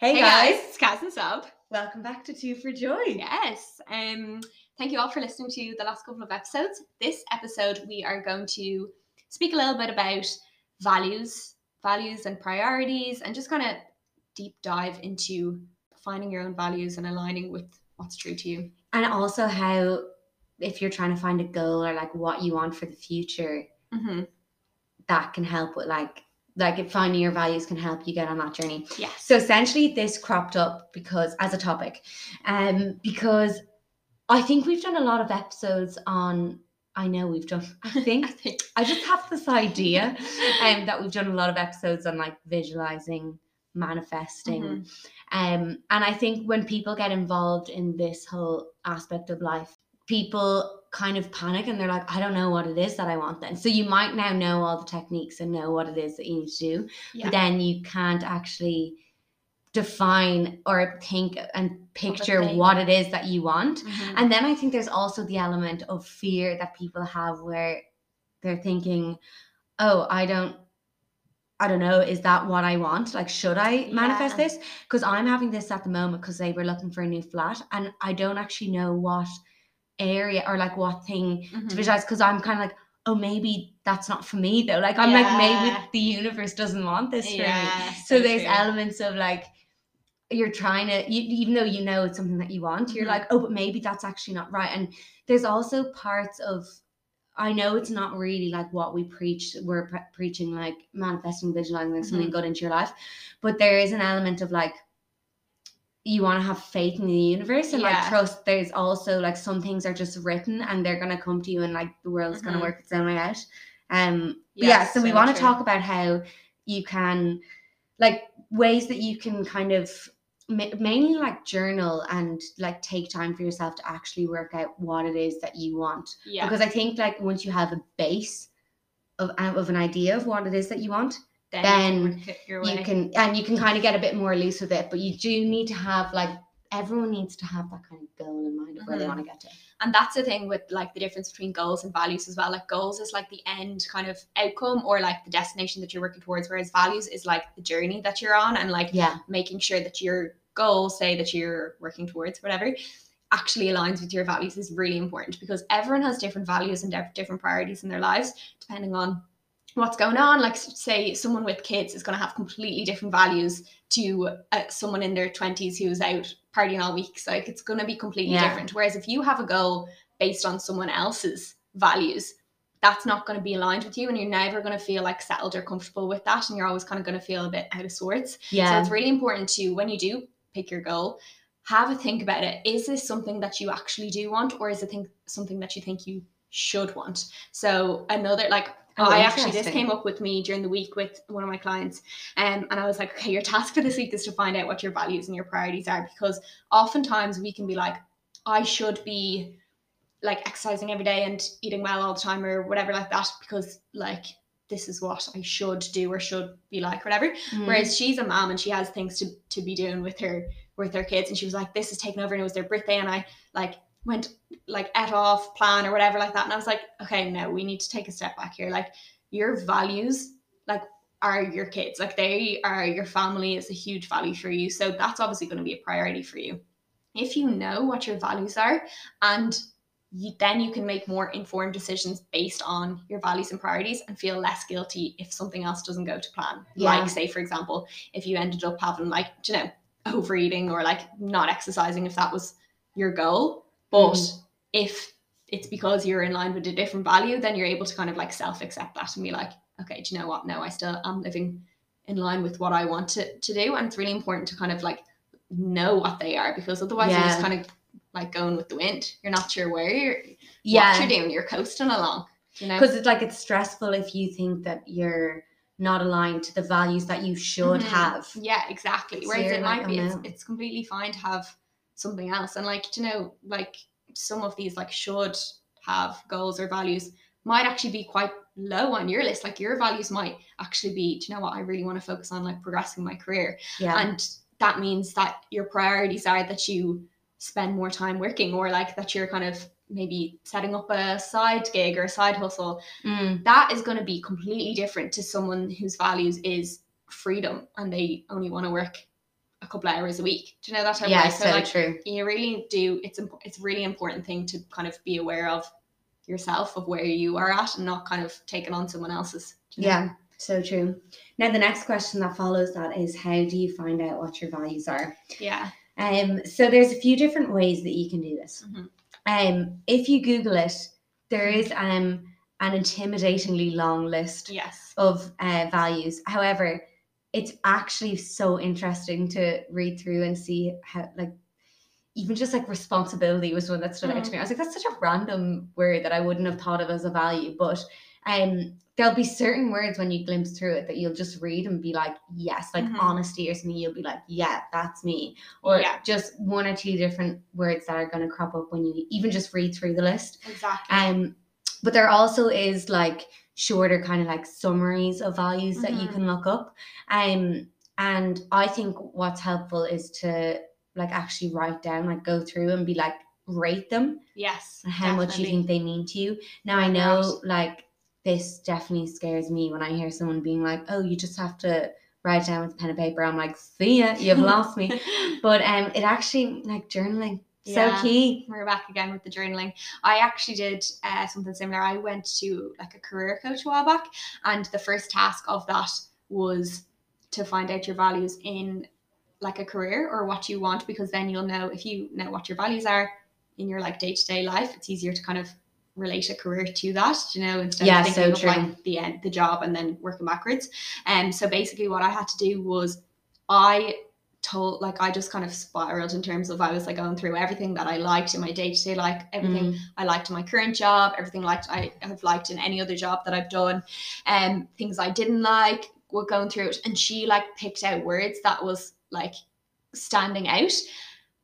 Hey, Hey guys. guys, it's Kaz and Sub. welcome back to Two for Joy. Yes. Um, thank you all for listening to the last couple of episodes. This episode, we are going to speak a little bit about values, values and priorities, and just kind of deep dive into finding your own values and aligning with what's true to you. And also how if you're trying to find a goal or like what you want for the future, Mm-hmm. that can help with like like if finding your values can help you get on that journey. Yeah. So essentially this cropped up because as a topic, um, because I think we've done a lot of episodes on I know we've done I think I think. I just have this idea um, that we've done a lot of episodes on like visualizing, manifesting. Mhm. Um, and I think when people get involved in this whole aspect of life, people kind of panic and they're like, I don't know what it is that I want then. So you might now know all the techniques and know what it is that you need to do, Yeah. but then you can't actually define or think and picture what it is that you want. Mhm. And then I think there's also the element of fear that people have where they're thinking, oh, I don't. I don't know, is that what I want? Like, should I manifest Yeah. this? Because I'm having this at the moment because they were looking for a new flat and I don't actually know what area or like what thing to Mhm. visualize because I'm kind of like, oh, maybe that's not for me though. Like, I'm like, maybe the universe doesn't want this for me. Yeah, So there's true. elements of like you're trying to you, even though you know it's something that you want, you're Mhm. like, oh, but maybe that's actually not right. And there's also parts of I know it's not really like what we preach. We're pre- preaching like manifesting, visualizing like something Mhm. good into your life, but there is an element of like you want to have faith in the universe and like trust. There's also like some things are just written and they're gonna come to you and like the world's Mhm. gonna work its own way out. Um, yeah. Yes, So we want to talk about how you can like ways that you can kind of ma- mainly like journal and like take time for yourself to actually work out what it is that you want Yeah. because i think like once you have a base of, of an idea of what it is that you want then, then you can work it your you can and you can kind of get a bit more loose with it but you do need to have like everyone needs to have that kind of goal in mind of where they Mhm. want to get to. And that's the thing with like the difference between goals and values as well like goals is like the end kind of outcome or like the destination that you're working towards whereas values is like the journey that you're on and like yeah. making sure that your goal say that you're working towards whatever actually aligns with your values is really important because everyone has different values and different priorities in their lives depending on what's going on like say someone with kids is going to have completely different values to uh, someone in their 20s who's out partying all week so like it's going to be completely Yeah. different whereas if you have a goal based on someone else's values that's not going to be aligned with you and you're never going to feel like settled or comfortable with that and you're always kind of going to feel a bit out of sorts yeah so it's really important to, when you do pick your goal, have a think about it. Is this something that you actually do want, or is it think, something that you think you should want? So another like. Oh, I actually this came up with me during the week with one of my clients, um, and I was like, okay, your task for this week is to find out what your values and your priorities are because oftentimes we can be like, I should be like exercising every day and eating well all the time or whatever like that because like this is what I should do or should be like whatever. Mm. Whereas she's a mom and she has things to, to be doing with her with her kids and she was like, This is taking over and it was their birthday and I like went like et off plan or whatever like that. And I was like, Okay, no, we need to take a step back here. Like your values like are your kids. Like they are your family is a huge value for you. So that's obviously going to be a priority for you. If you know what your values are and you, then you can make more informed decisions based on your values and priorities and feel less guilty if something else doesn't go to plan. Yeah. Like, say, for example, if you ended up having, like, you know, overeating or like not exercising, if that was your goal. But Mm. if it's because you're in line with a different value, then you're able to kind of like self accept that and be like, okay, do you know what? No, I still am living in line with what I want to, to do. And it's really important to kind of like know what they are because otherwise you're just kind of like going with the wind. You're not sure where you're yeah what you're doing. You're coasting along. You know? because it's like it's stressful if you think that you're not aligned to the values that you should Mhm. have Yeah, exactly. So Whereas it like, might be "Oh, it's, it's completely fine to have something else. And like to know, like some of these like should have goals or values might actually be quite low on your list. Like your values might actually be, do you know what, I really want to focus on like progressing my career. yeah And that means that your priorities are that you spend more time working or like that you're kind of maybe setting up a side gig or a side hustle Mm. that is going to be completely different to someone whose values is freedom and they only want to work a couple hours a week. Do you know that type Yeah, of so, like true. you really do it's imp- it's a really important thing to kind of be aware of yourself of where you are at and not kind of taking on someone else's. you know? Yeah, so true. Now the next question that follows that is how do you find out what your values are? Yeah. Um, so there's a few different ways that you can do this. Mhm. Um, if you Google it, there is um an intimidatingly long list Yes. of uh, values. However, it's actually so interesting to read through and see how like even just like responsibility was one that stood out to me. I was like, that's such a random word that I wouldn't have thought of as a value. But um there'll be certain words when you glimpse through it that you'll just read and be like, yes, like Mhm. honesty or something, you'll be like, yeah, that's me. Or Yeah. just one or two different words that are gonna crop up when you even just read through the list. Exactly. Um, but there also is like shorter kind of like summaries of values that you Mhm. can look up. Um, and I think what's helpful is to like actually write down, like go through and be like rate them yes. how much you think they mean to you. Now I know like this definitely scares me when I hear someone being like, "Oh, you just have to write down with pen and paper." I'm like, "See ya, you've lost me." But um, it actually like journaling so Yeah. key. We're back again with the journaling. I actually did uh, something similar. I went to like a career coach a while back, and the first task of that was to find out your values in like a career or what you want, because then you'll know if you know what your values are in your like day to day life. It's easier to kind of relate a career to that, you know, instead Yeah, of so of true. like the end, the job, and then working backwards. And so basically, what I had to do was I told like I just kind of spiraled in terms of I was like going through everything that I liked in my day to day life, everything Mm. I liked in my current job, everything liked I have liked in any other job that I've done, and um, things I didn't like. Were going through it, and she like picked out words that was like standing out.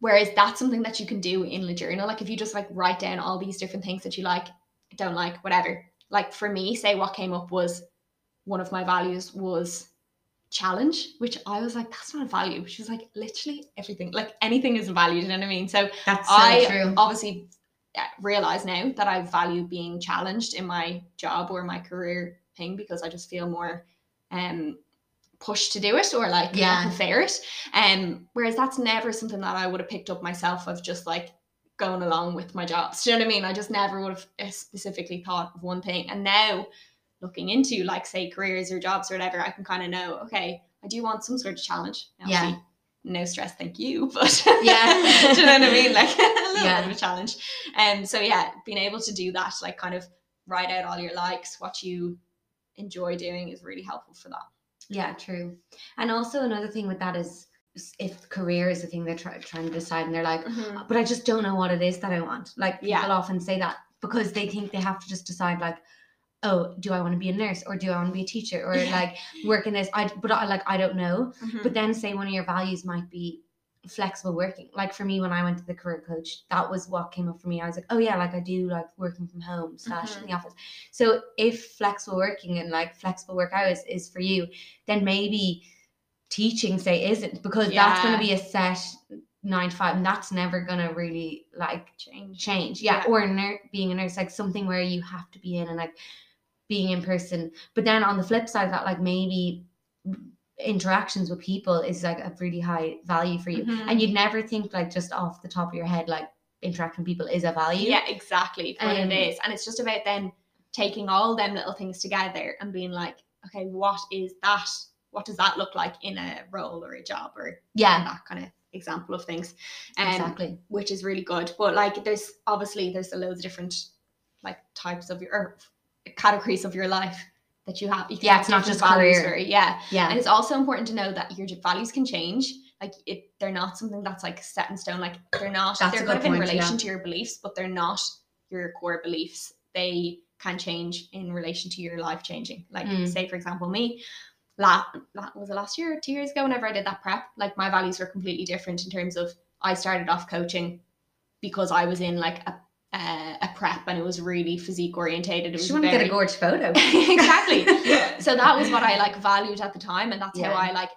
Whereas that's something that you can do in the journal. Like if you just like write down all these different things that you like, don't like, whatever. Like for me, say what came up was one of my values was challenge, which I was like, that's not a value. She was like, literally everything, like anything is a value. You know what I mean? So That's so I true. obviously uh, realize now that I value being challenged in my job or my career thing because I just feel more um pushed to do it or like Yeah. yeah. prefer it. Um whereas that's never something that I would have picked up myself of just like going along with my jobs. Do you know what I mean? I just never would have uh, specifically thought of one thing. And now looking into like say careers or jobs or whatever, I can kind of know, okay, I do want some sort of challenge. Now, Yeah. No stress, thank you. But Yeah. do you know what I mean? Like a little Yeah. bit of a challenge. Um so yeah, being able to do that, like kind of write out all your likes, what you enjoy doing is really helpful for that. Yeah, true. And also another thing with that is if career is the thing they're try- trying to decide and they're like, but I just don't know what it is that I want. Like yeah. people often say that because they think they have to just decide like, oh, do I want to be a nurse or do I want to be a teacher or Yeah. like work in this? I but I like I don't know. Mhm. But then say one of your values might be flexible working. Like for me, when I went to the career coach, that was what came up for me. I was like, oh yeah, like I do like working from home slash Mm-hmm. in the office. So if flexible working and like flexible work hours is for you, then maybe teaching say isn't because that's going to be a set nine to five, and that's never going to really like change. change. Yeah, Yeah. or ner- being a nurse, like something where you have to be in and like being in person. But then on the flip side of that, like maybe interactions with people is like a really high value for you, Mhm. and you'd never think like just off the top of your head like interacting with people is a value. Yeah, exactly. What Um, it is. And it's just about then taking all them little things together and being like, okay, what is that? What does that look like in a role or a job or yeah, that kind of example of things? Um, exactly. which is really good. But like there's obviously there's a loads of different like types of your or categories of your life that you have. You Yeah, have it's not just values career. yeah. Yeah, And it's also important to know that your values can change. Like it, they're not something that's like set in stone. Like they're not. That's a they're good kind of in point, yeah. relation to your beliefs, but they're not your core beliefs. They can change in relation to your life changing. Like Mm. say for example, me. La, la, was it last year two years ago? Whenever I did that prep, like my values were completely different in terms of I started off coaching because I was in like a uh, a prep and it was really physique orientated. It was she want to get a gorgeous photo. exactly. So that was what I like valued at the time, and that's how I like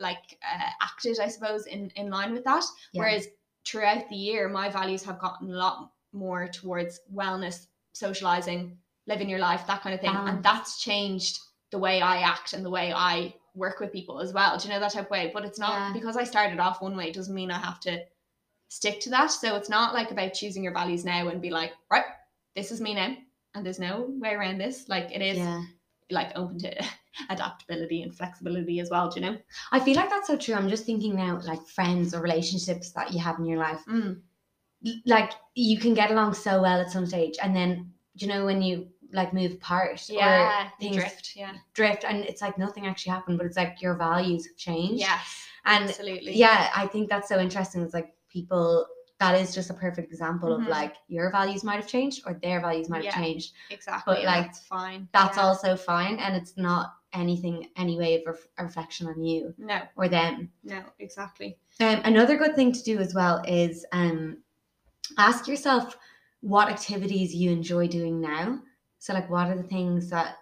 like uh, acted, I suppose, in in line with that. Yeah. Whereas throughout the year, my values have gotten a lot more towards wellness, socializing, living your life, that kind of thing, and that's changed the way I act and the way I work with people as well. Do you know that type of way? But it's not Yeah. because I started off one way doesn't mean I have to stick to that. So it's not like about choosing your values now and be like, right, this is me now, and there's no way around this. Like it is Yeah. like open to adaptability and flexibility as well. Do you know? I feel like that's so true. I'm just thinking now, like friends or relationships that you have in your life. Mm. Like you can get along so well at some stage, and then you know when you like move apart Yeah, you things drift. Yeah. drift, and it's like nothing actually happened, but it's like your values have changed. Yes. and absolutely. yeah, I think that's so interesting. It's like people. That is just a perfect example Mhm. of like your values might have changed or their values might have changed. Exactly. But, like, that's fine. That's Yeah. also fine, and it's not anything any way of ref- a reflection on you No, or them. no, exactly. Um, another good thing to do as well is um, ask yourself what activities you enjoy doing now. So, like, what are the things that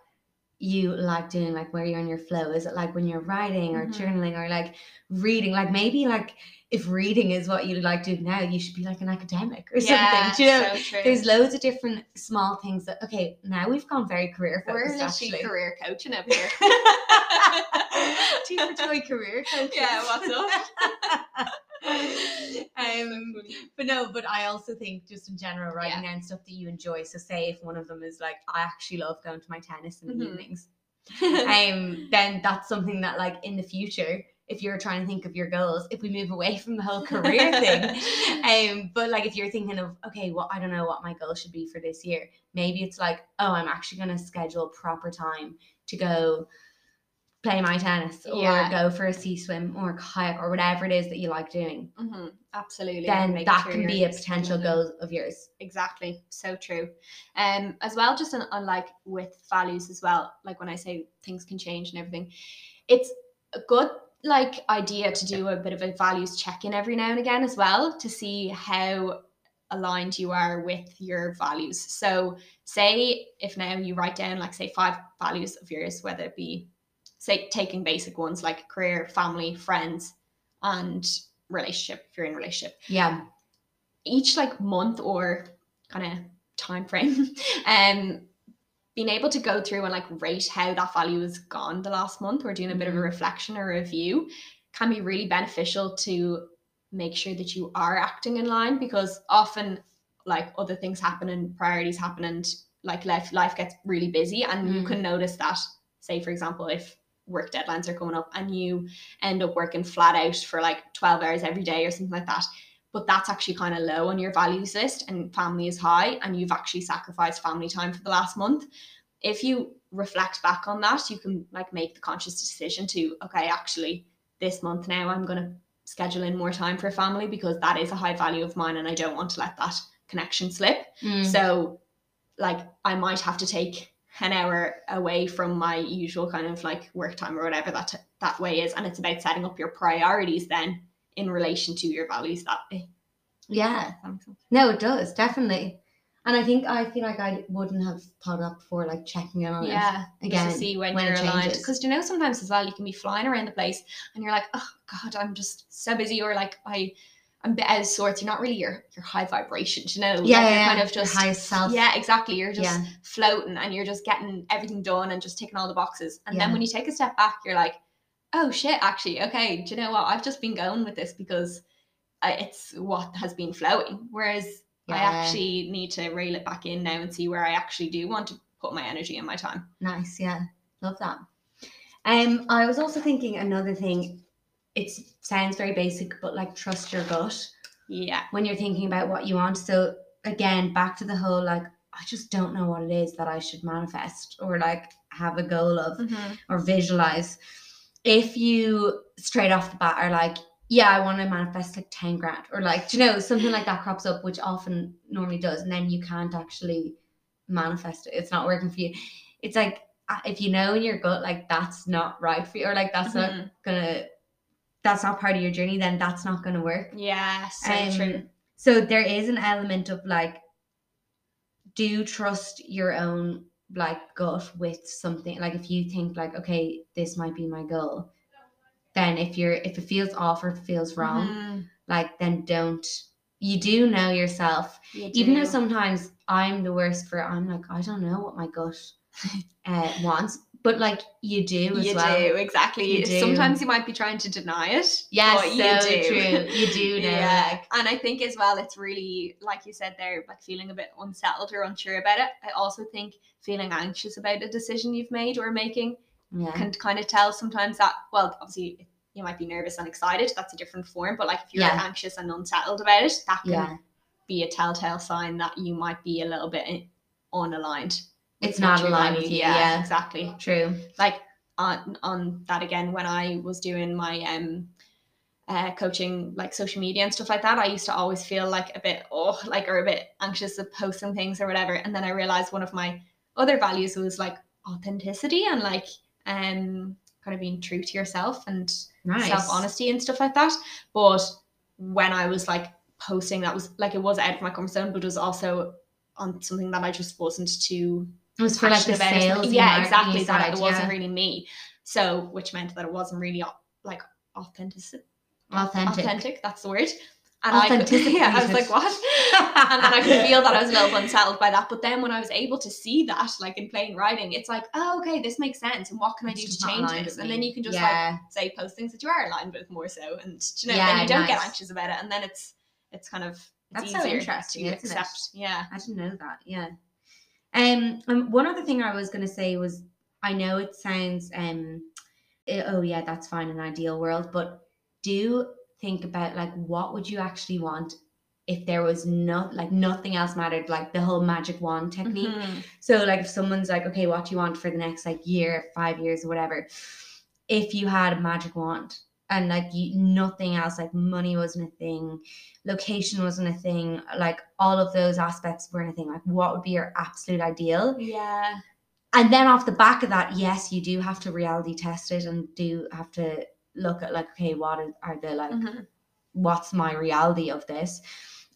you like doing, like where you're in your flow? Is it like when you're writing or Mhm. journaling or like reading? Like, maybe like if reading is what you like doing now, you should be like an academic or Yeah, something. Do you know? so true. There's loads of different small things that, okay, now we've gone very career We're focused actually. career coaching up here. For toy career coaches. Yeah, what's up? um, but no, but I also think just in general, writing down stuff that you enjoy. So say if one of them is like, I actually love going to my tennis in the Mhm. evenings. Um, then that's something that like in the future, if you're trying to think of your goals, if we move away from the whole career thing, um, but like if you're thinking of okay, well, I don't know what my goal should be for this year. Maybe it's like, oh, I'm actually gonna schedule proper time to go play my tennis or Yeah. go for a sea swim or kayak or whatever it is that you like doing. Mhm, Absolutely. Then that sure can be a potential goal of yours. Exactly. So true. Um, as well, just on, on like with values as well, like when I say things can change and everything, it's a good like idea to do a bit of a values check-in every now and again as well to see how aligned you are with your values. So say if now you write down like say five values of yours, whether it be say taking basic ones like career, family, friends, and relationship, if you're in a relationship Yeah. each like month or kind of time frame um being able to go through and like rate how that value has gone the last month or doing a bit of a Mhm. reflection or review can be really beneficial to make sure that you are acting in line because often like other things happen and priorities happen and like life life gets really busy and you Mm. can notice that say for example if work deadlines are coming up and you end up working flat out for like 12 hours every day or something like that but that's actually kind of low on your values list and family is high and you've actually sacrificed family time for the last month. If you reflect back on that you can like make the conscious decision to okay actually this month now i'm going to schedule in more time for family because that is a high value of mine and i don't want to let that connection slip. Mm. so like i might have to take an hour away from my usual kind of like work time or whatever that that way is and it's about setting up your priorities then in relation to your values that way yeah. that makes sense No, it does definitely. And I think I feel like I wouldn't have thought up before like checking in on it yeah again. just to see when, when you're aligned because you know sometimes as well you can be flying around the place and you're like oh god i'm just so busy or like i i'm a bit out of sorts you're not really your your high vibration you know yeah, like yeah, you're yeah. kind of just highest self. yeah exactly you're just Yeah. floating and you're just getting everything done and just ticking all the boxes and then when you take a step back you're like oh shit actually okay do you know what i've just been going with this because I, it's what has been flowing whereas i actually need to reel it back in now and see where i actually do want to put my energy and my time Nice, yeah. Love that. Um, I was also thinking another thing. It sounds very basic, but like trust your gut yeah when you're thinking about what you want. So again, back to the whole like I just don't know what it is that I should manifest or like have a goal of or visualize. If you straight off the bat are like, yeah, I want to manifest like 10 grand or like, you know, something like that crops up, which often normally does, and then you can't actually manifest it. It's not working for you. It's like uh, if you know in your gut, like that's not right for you, or like that's not Mhm. gonna, that's not part of your journey, then that's not gonna work. yeah so Um, true So there is an element of like, do trust your own like gut with something. Like if you think like, okay, this might be my goal, then if you're if it feels off or feels wrong, Mhm. like then don't. You do know yourself, You even though sometimes I'm the worst for. I'm like I don't know what my gut uh, wants, but like you do as you well. do exactly. You do. Sometimes you might be trying to deny it. Yes, so you do. true. You do know. yeah, like, and I think as well, it's really like you said there, like feeling a bit unsettled or unsure about it. I also think feeling anxious about a decision you've made or making yeah. can kind of tell sometimes that. Well, obviously you might be nervous and excited. That's a different form, but like if you're Yeah. anxious and unsettled about it, that can yeah. be a telltale sign that you might be a little bit unaligned. It's not aligned with you, yeah. exactly. True. Like on on that again, when I was doing my um uh, coaching like social media and stuff like that, I used to always feel like a bit oh like or a bit anxious of posting things or whatever. And then I realized one of my other values was like authenticity and like um kind of being true to yourself and Nice. self honesty and stuff like that. But when I was like posting, that was like it was out of my comfort zone, but it was also on something that I just wasn't too It was for like the sales. Yeah, exactly. That Side, it wasn't really me. So, which meant that it wasn't really like authentic. authentic. Authentic. That's the word. And I could, yeah, I was like, what? and then I could feel that I was a little unsettled by that. But then when I was able to see that, like in plain writing, it's like, oh, okay, this makes sense. And what can I It's do to change this? And then you can just yeah. like say post things that you are aligned with more so, and you know, Yeah, then you don't get anxious about it, and then it's it's kind of it's That's so interesting, to isn't it? accept. Yeah. I didn't know that. Yeah. Um, um. One other thing I was gonna say was, I know it sounds um, eh, oh yeah, that's fine in an ideal world, but do think about like what would you actually want if there was not like nothing else mattered, like the whole magic wand technique. Mhm. So like if someone's like, okay, what do you want for the next like year, five years, or whatever? If you had a magic wand and like you nothing else, like money wasn't a thing, location wasn't a thing, like all of those aspects weren't a thing. Like what would be your absolute ideal? Yeah. And then off the back of that, yes, you do have to reality test it and do have to look at like, okay, what are, the like Mhm. what's my reality of this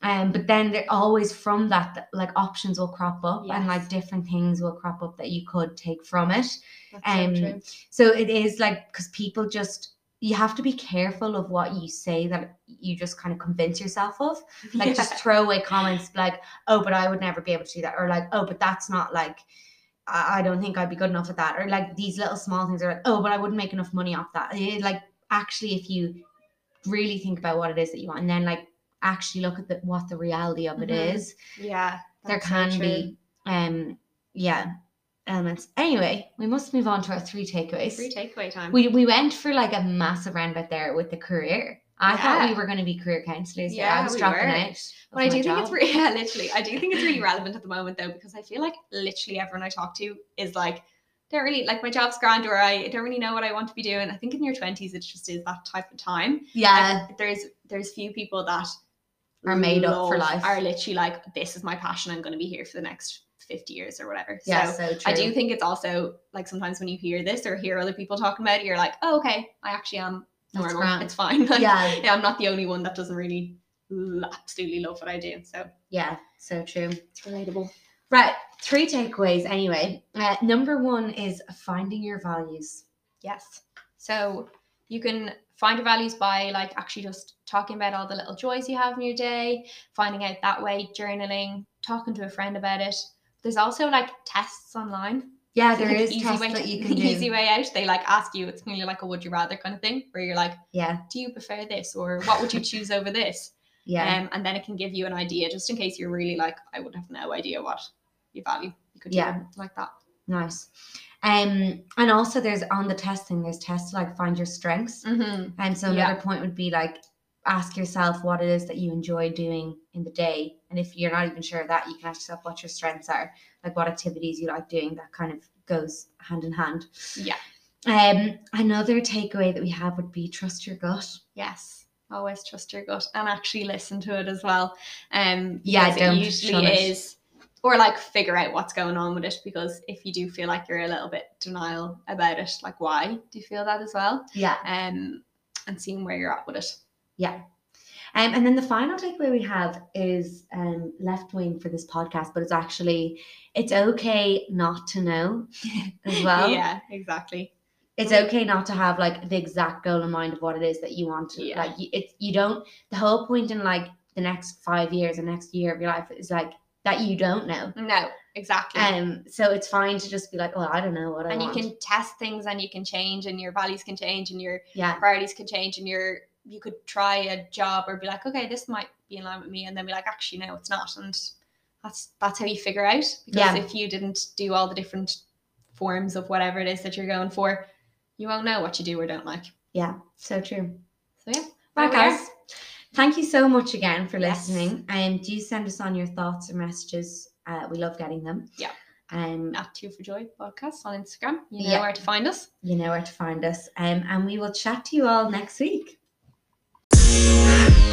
um but then they're always from that th- like options will crop up and like different things will crop up that you could take from it That's Um, so so it is like because people just you have to be careful of what you say that you just kind of convince yourself of like Yeah. just throw away comments like oh but i would never be able to do that or like oh but that's not like I I don't think I'd be good enough at that. Or like these little small things are like, oh, but I wouldn't make enough money off that. Eh, Like actually, if you really think about what it is that you want, and then like actually look at the, what the reality of it Mhm. is, yeah. there that's so can be, um, yeah, elements. Anyway, we must move on to our three takeaways. Three takeaway time. We we went for like a massive roundabout there with the career. I thought we were going to be career counselors. Yeah, Yeah, I was we dropping were. out. But I do think it's really, yeah, literally. I do think it's really relevant at the moment though, because I feel like literally everyone I talk to is like, don't really like my job's grand or I don't really know what I want to be doing. I think in your twenties it just is that type of time. yeah, Like, there's there's few people that Are made up for life. Are literally like, this is my passion. I'm going to be here for the next fifty years or whatever. yeah, So so true. I do think it's also like sometimes when you hear this or hear other people talking about it, you're like, oh, okay, I actually am normal. It's fine. Like, Yeah, yeah, I'm not the only one that doesn't really absolutely love what I do. So yeah, so true. it's relatable. Right, three takeaways anyway. Uh, number one is finding your values. Yes. So you can find your values by like actually just talking about all the little joys you have in your day, finding out that way, journaling, talking to a friend about it. There's also like tests online. Yeah, It's there is easy tests way that you can do. easy way out. They like ask you. It's really like a would you rather kind of thing, where you're like, Yeah, do you prefer this or what would you choose over this? yeah, Um, and then it can give you an idea, just in case you're really like, I would have no idea what you value. You could Yeah. like that. nice. Um, and also there's on the testing, there's tests like find your strengths. Mm-hmm. And so Yeah. another point would be like ask yourself what it is that you enjoy doing in the day. And if you're not even sure of that, you can ask yourself what your strengths are, like what activities you like doing. That kind of goes hand in hand. Yeah. Um, another takeaway that we have would be trust your gut. Yes. Always trust your gut and actually listen to it as well. Um, Yeah, don't it usually shun it. is, or like figure out what's going on with it. Because if you do feel like you're a little bit denial about it, like why do you feel that as well? Yeah. Um, and seeing where you're at with it. Yeah. Um, and then the final takeaway we have is um, left wing for this podcast, but it's actually it's okay not to know as well. yeah, exactly. It's okay not to have like the exact goal in mind of what it is that you want to Yeah. like. You, it's you don't. The whole point in like the next five years or next year of your life is like that you don't know. No, exactly. Um, so it's fine to just be like, oh, I don't know what I and you want. can test things and you can change and your values can change and your yeah, priorities can change and your you could try a job or be like, okay, this might be in line with me, and then be like, actually, no, it's not, and that's that's how you figure out. Because Yeah. if you didn't do all the different forms of whatever it is that you're going for, you won't know what you do or don't like. yeah, so true. So yeah, Right, there we are. guys. Thank you so much again for listening. And do send us on your thoughts and messages. Uh, we love getting them. Yeah. Um, At Two for Joy podcast on Instagram. You know Yeah. where to find us. you know where to find us. Um, and we will chat to you all next week.